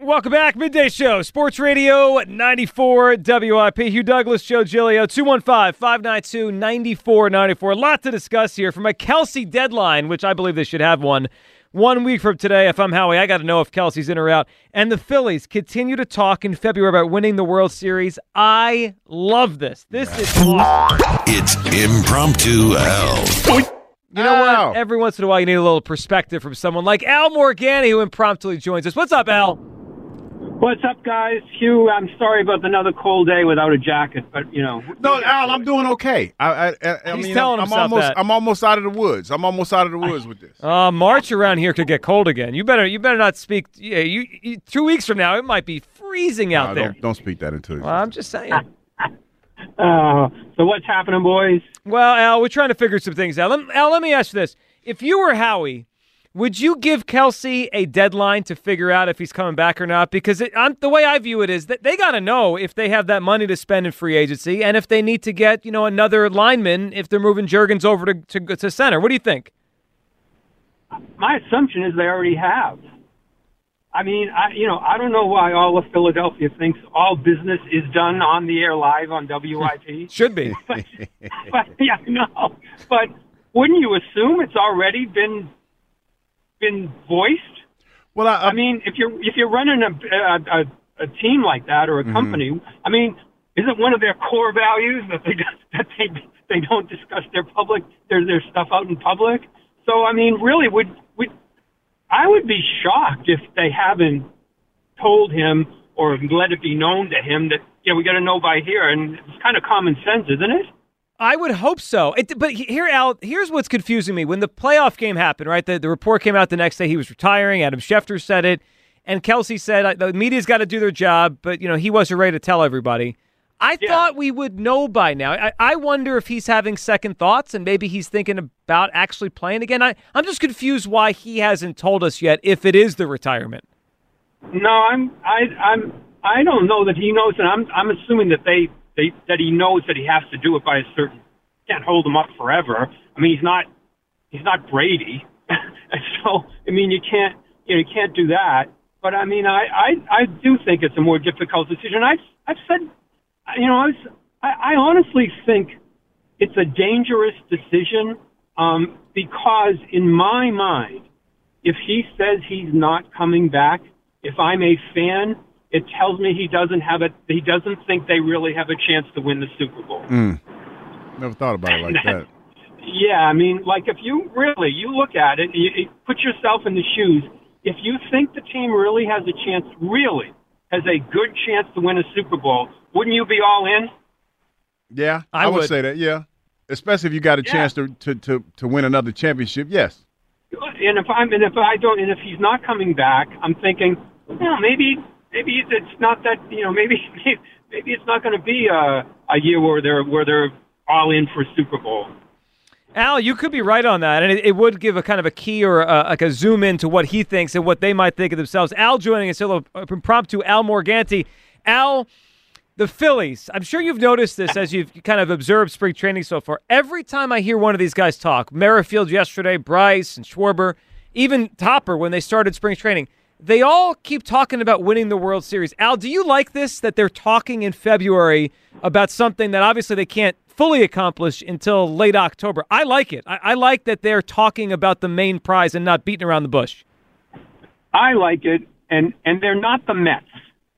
Welcome back, Midday Show, Sports Radio 94 WIP. Hugh Douglas, Joe Giglio, 215 592 9494. A lot to discuss here from a Kelce deadline, which I believe they should have one. One week from today, if I'm Howie, I got to know if Kelce's in or out. And the Phillies continue to talk in February about winning the World Series. I love this. This is awesome. It's Impromptu Al. You know Al. what? Every once in a while, you need a little perspective from someone like Al Morganti, who impromptu joins us. What's up, Al? What's up, guys? Hugh, I'm sorry about another cold day without a jacket, but you know. No, Al, I'm doing okay. I, I, I, I He's mean, telling I'm, himself almost, that. I'm almost out of the woods. I'm almost out of the woods with this. Uh, March around here could get cold again. You better, you better not speak. Yeah, you, you two weeks from now, it might be freezing out Uh, there. don't, don't speak that into it. Well, I'm just saying. Uh, so what's happening, boys? Well, Al, we're trying to figure some things out. Let, Al, let me ask you this: If you were Howie, would you give Kelce a deadline to figure out if he's coming back or not? Because it, the way I view it is that they got to know if they have that money to spend in free agency, and if they need to get you know another lineman if they're moving Jurgens over to, to to center. What do you think? My assumption is they already have. I mean, I you know, I don't know why all of Philadelphia thinks all business is done on the air live on WIP. Should be. but, but yeah, no. But wouldn't you assume it's already been been voiced? well, I, I mean, if you're if you're running a a, a, a team like that or a mm-hmm. company, I mean, isn't one of their core values that they that they they don't discuss their public their their stuff out in public? So I mean, really, would would I would be shocked if they haven't told him or let it be known to him that yeah, we got to know by here, and it's kind of common sense, isn't it? I would hope so. It, but here, Al, here's what's confusing me. When the playoff game happened, right? The, the report came out the next day he was retiring. Adam Schefter said it, and Kelce said the media's got to do their job, but you know he wasn't ready to tell everybody. I Yeah. thought we would know by now. I, I wonder if he's having second thoughts and maybe he's thinking about actually playing again. I, I'm just confused why he hasn't told us yet if it is the retirement. No, I'm I I'm I don't know that he knows, and I'm I'm assuming that they they that he knows that he has to do it by a certain. Can't hold him up forever. I mean, he's not he's not Brady, so I mean you can't you know you can't do that. But I mean, I I I do think it's a more difficult decision. I've I've said, you know, I was I, I honestly think it's a dangerous decision um, because in my mind, if he says he's not coming back, if I'm a fan, it tells me he doesn't have it. He doesn't think they really have a chance to win the Super Bowl. Mm. never thought about it like that. Yeah, I mean, like if you really you look at it, you, you put yourself in the shoes. If you think the team really has a chance, really has a good chance to win a Super Bowl, wouldn't you be all in? Yeah, I I, would. would. say that. Yeah, especially if you got a Yeah. chance to, to, to, to win another championship. Yes. And if I'm and if I don't and if he's not coming back, I'm thinking, well, maybe maybe it's not that you know maybe maybe it's not going to be a a year where they're where they're all in for Super Bowl. Al, you could be right on that, and it, it would give a kind of a key or a, like a zoom in to what he thinks and what they might think of themselves. Al joining us, hello, uh, impromptu. Al Morganti, Al, the Phillies. I'm sure you've noticed this as you've kind of observed spring training so far. Every time I hear one of these guys talk, Merrifield yesterday, Bryce and Schwarber, even Topper when they started spring training, they all keep talking about winning the World Series. Al, do you like this that they're talking in February about something that obviously they can't fully accomplish until late October? I like it. I, I like that they're talking about the main prize and not beating around the bush. I like it, and and they're not the Mets.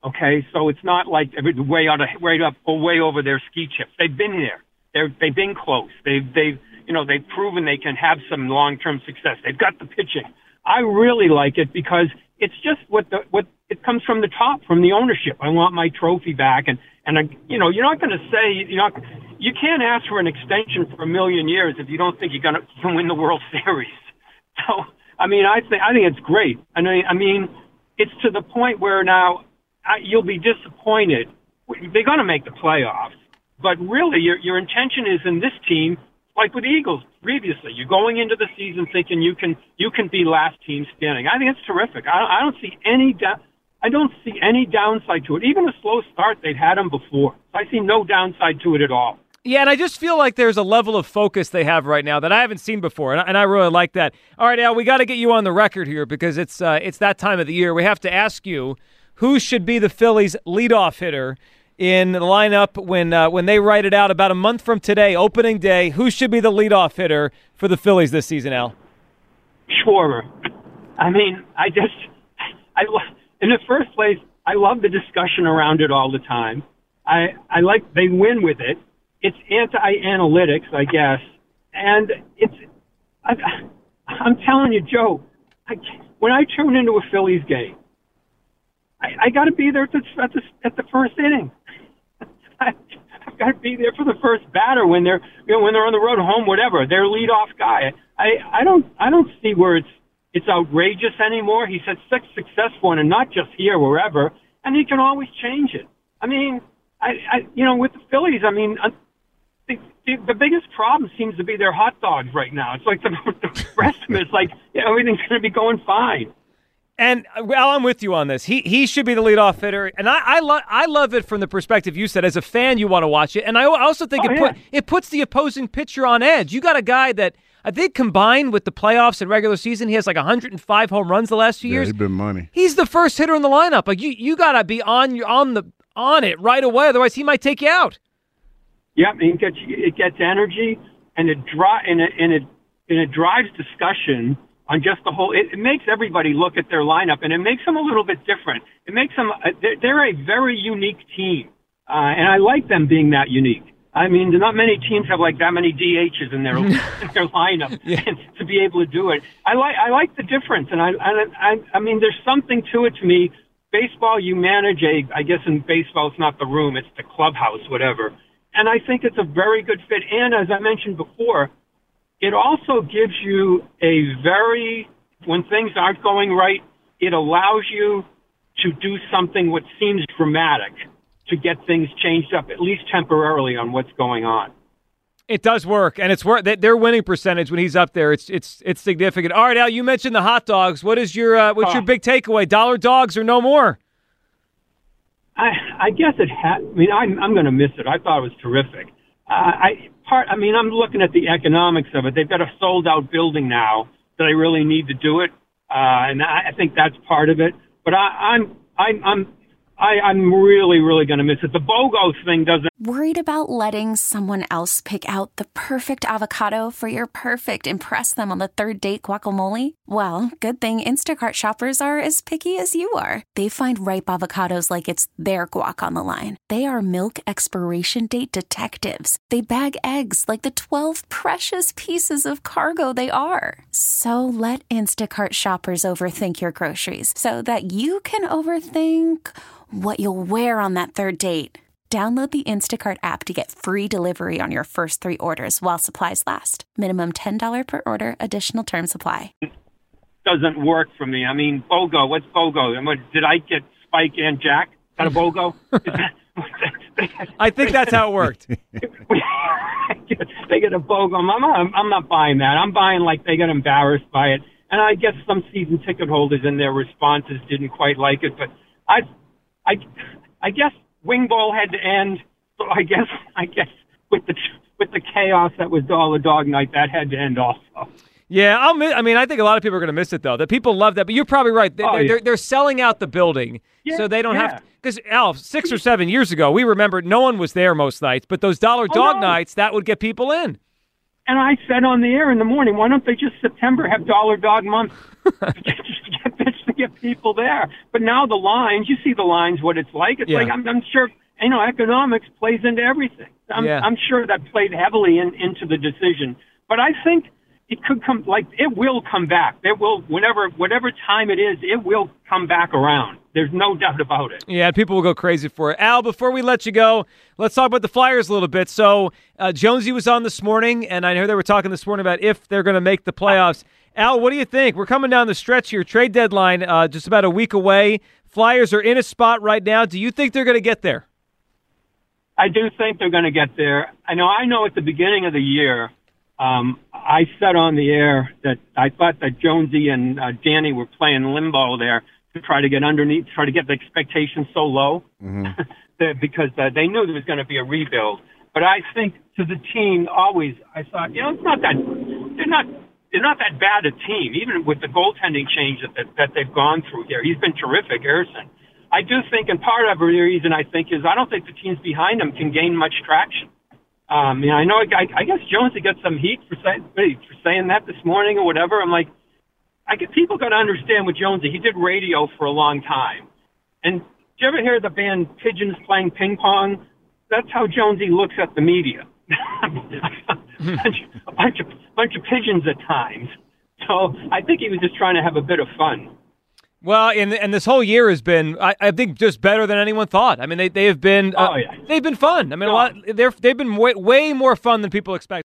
Okay, so it's not like way out of way up or way over their ski chips. They've been there. They're they've been close. They've they've you know they've proven they can have some long term success. They've got the pitching. I really like it because it's just what the what it comes from the top, from the ownership. I want my trophy back, and and I, you know you're not going to say you're not you can't ask for an extension for a million years if you don't think you're going to win the World Series. So I mean I think I think it's great. I mean I mean it's to the point where now I, you'll be disappointed. They're going to make the playoffs, but really your your intention is in this team like with the Eagles previously. You're going into the season thinking you can you can be last team standing. I think it's terrific. I, I don't see any da- I don't see any downside to it. Even a slow start, they've had them before. I see no downside to it at all. Yeah, and I just feel like there's a level of focus they have right now that I haven't seen before, and I, and I really like that. All right, Al, we got to get you on the record here because it's uh, it's that time of the year. We have to ask you who should be the Phillies' leadoff hitter in the lineup when uh, when they write it out about a month from today, opening day. Who should be the leadoff hitter for the Phillies this season, Al? Schwarber. I mean, I just, I in the first place, I love the discussion around it all the time. I I like they win with it. It's anti-analytics, I guess, and it's. I, I'm telling you, Joe. I, when I tune into a Phillies game, I, I got to be there at the, at the at the first inning. I, I've got to be there for the first batter when they're you know when they're on the road, home, whatever. Their leadoff guy. I I don't I don't see where it's it's outrageous anymore. He's had such successful, and not just here, wherever, and he can always change it. I mean, I, I you know with the Phillies, I mean. Uh, the, the, the biggest problem seems to be their hot dogs right now. It's like the, the rest of it is like know, everything's going to be going fine. And uh, well, I'm with you on this. He he should be the leadoff hitter, and I I, lo- I love it from the perspective you said. As a fan, you want to watch it, and I also think Oh, it yeah. put it puts the opposing pitcher on edge. You got a guy that I think combined with the playoffs and regular season, he has like 105 home runs the last few Yeah, years. he's been money. He's the first hitter in the lineup. Like you you got to be on your on the on it right away, otherwise he might take you out. Yep, and it gets it gets energy, and it dri- and it and it and it drives discussion on just the whole. It, it makes everybody look at their lineup, and it makes them a little bit different. It makes them uh, they're, they're a very unique team, uh, and I like them being that unique. I mean, not many teams have like that many DHs in their in their lineup and to be able to do it. I like I like the difference, and I I I, I mean, there's something to it to me. Baseball, you manage a. I guess in baseball, it's not the room; it's the clubhouse, whatever. And I think it's a very good fit. And as I mentioned before, it also gives you a very when things aren't going right, it allows you to do something what seems dramatic to get things changed up, at least temporarily, on what's going on. It does work, and it's work. Their winning percentage when he's up there, it's it's it's significant. All right, Al, you mentioned the hot dogs. What is your uh, what's your Oh. big takeaway? Dollar dogs or no more? I, I guess it had. I mean, I'm I'm going to miss it. I thought it was terrific. Uh, I part. I mean, I'm looking at the economics of it. They've got a sold out building now. Do they really need to do it? Uh, and I, I think that's part of it. But I, I'm I'm I'm I, I'm really really going to miss it. The BOGO thing doesn't. Worried about letting someone else pick out the perfect avocado for your perfect impress them on the third date guacamole? Well, good thing Instacart shoppers are as picky as you are. They find ripe avocados like it's their guac on the line. They are milk expiration date detectives. They bag eggs like the 12 precious pieces of cargo they are. So let Instacart shoppers overthink your groceries so that you can overthink what you'll wear on that third date. Download the Instacart app to get free delivery on your first three orders while supplies last. Minimum $10 per order, additional term supply. doesn't work for me. I mean, BOGO. What's BOGO? I mean, did I get Spike and Jack? Is that a BOGO? I think that's how it worked. they get a BOGO. I'm not, I'm not buying that. I'm buying like they got embarrassed by it. And I guess some season ticket holders and their responses didn't quite like it. But I, I, I guess Wing Bowl had to end. So I guess, I guess with the with the chaos that was the dog night, that had to end also. Yeah, I'll miss, I mean, I think a lot of people are going to miss it though. That people love that, but you're probably right. They, Oh, they're, yeah. they're, they're selling out the building, Yeah, so they don't yeah. have because Al, six or seven years ago, we remember no one was there most nights, but those dollar Oh, dog no. nights that would get people in. And I said on the air in the morning, why don't they just September have Dollar Dog Month? just to get, just to get people there. But now the lines, you see the lines, what it's like. It's Yeah. like I'm, I'm sure you know economics plays into everything. I'm, Yeah. I'm sure that played heavily in, into the decision. But I think it could come like it will come back. It will whenever whatever time it is, it will come back around. There's no doubt about it. Yeah, people will go crazy for it. Al, before we let you go, let's talk about the Flyers a little bit. So, uh, Jonesy was on this morning, and I know they were talking this morning about if they're going to make the playoffs. Al, what do you think? We're coming down the stretch here. Trade deadline uh, just about a week away. Flyers are in a spot right now. Do you think they're going to get there? I do think they're going to get there. I know. I know. At the beginning of the year, um, I said on the air that I thought that Jonesy and uh, Danny were playing limbo there to try to get underneath, try to get the expectations so low that because uh, they knew there was going to be a rebuild. But I think to the team, always I thought, you know, it's not that they're not they're not that bad a team, even with the goaltending change that that, that they've gone through here. He's been terrific, Ersson. I do think, and part of the reason I think is I don't think the teams behind him can gain much traction. Um, you know, I know I, I guess Jonesy got some heat for saying for saying that this morning or whatever. I'm like, I get people got to understand with Jonesy. He did radio for a long time, and did you ever hear the band Pigeons playing ping pong? That's how Jonesy looks at the media. a, bunch, a bunch of bunch of pigeons at times. So I think he was just trying to have a bit of fun. Well, and and this whole year has been, I, I think, just better than anyone thought. I mean, they they have been, uh, Oh, yeah. they've been fun. I mean, a lot. They're they've been way, way more fun than people expect.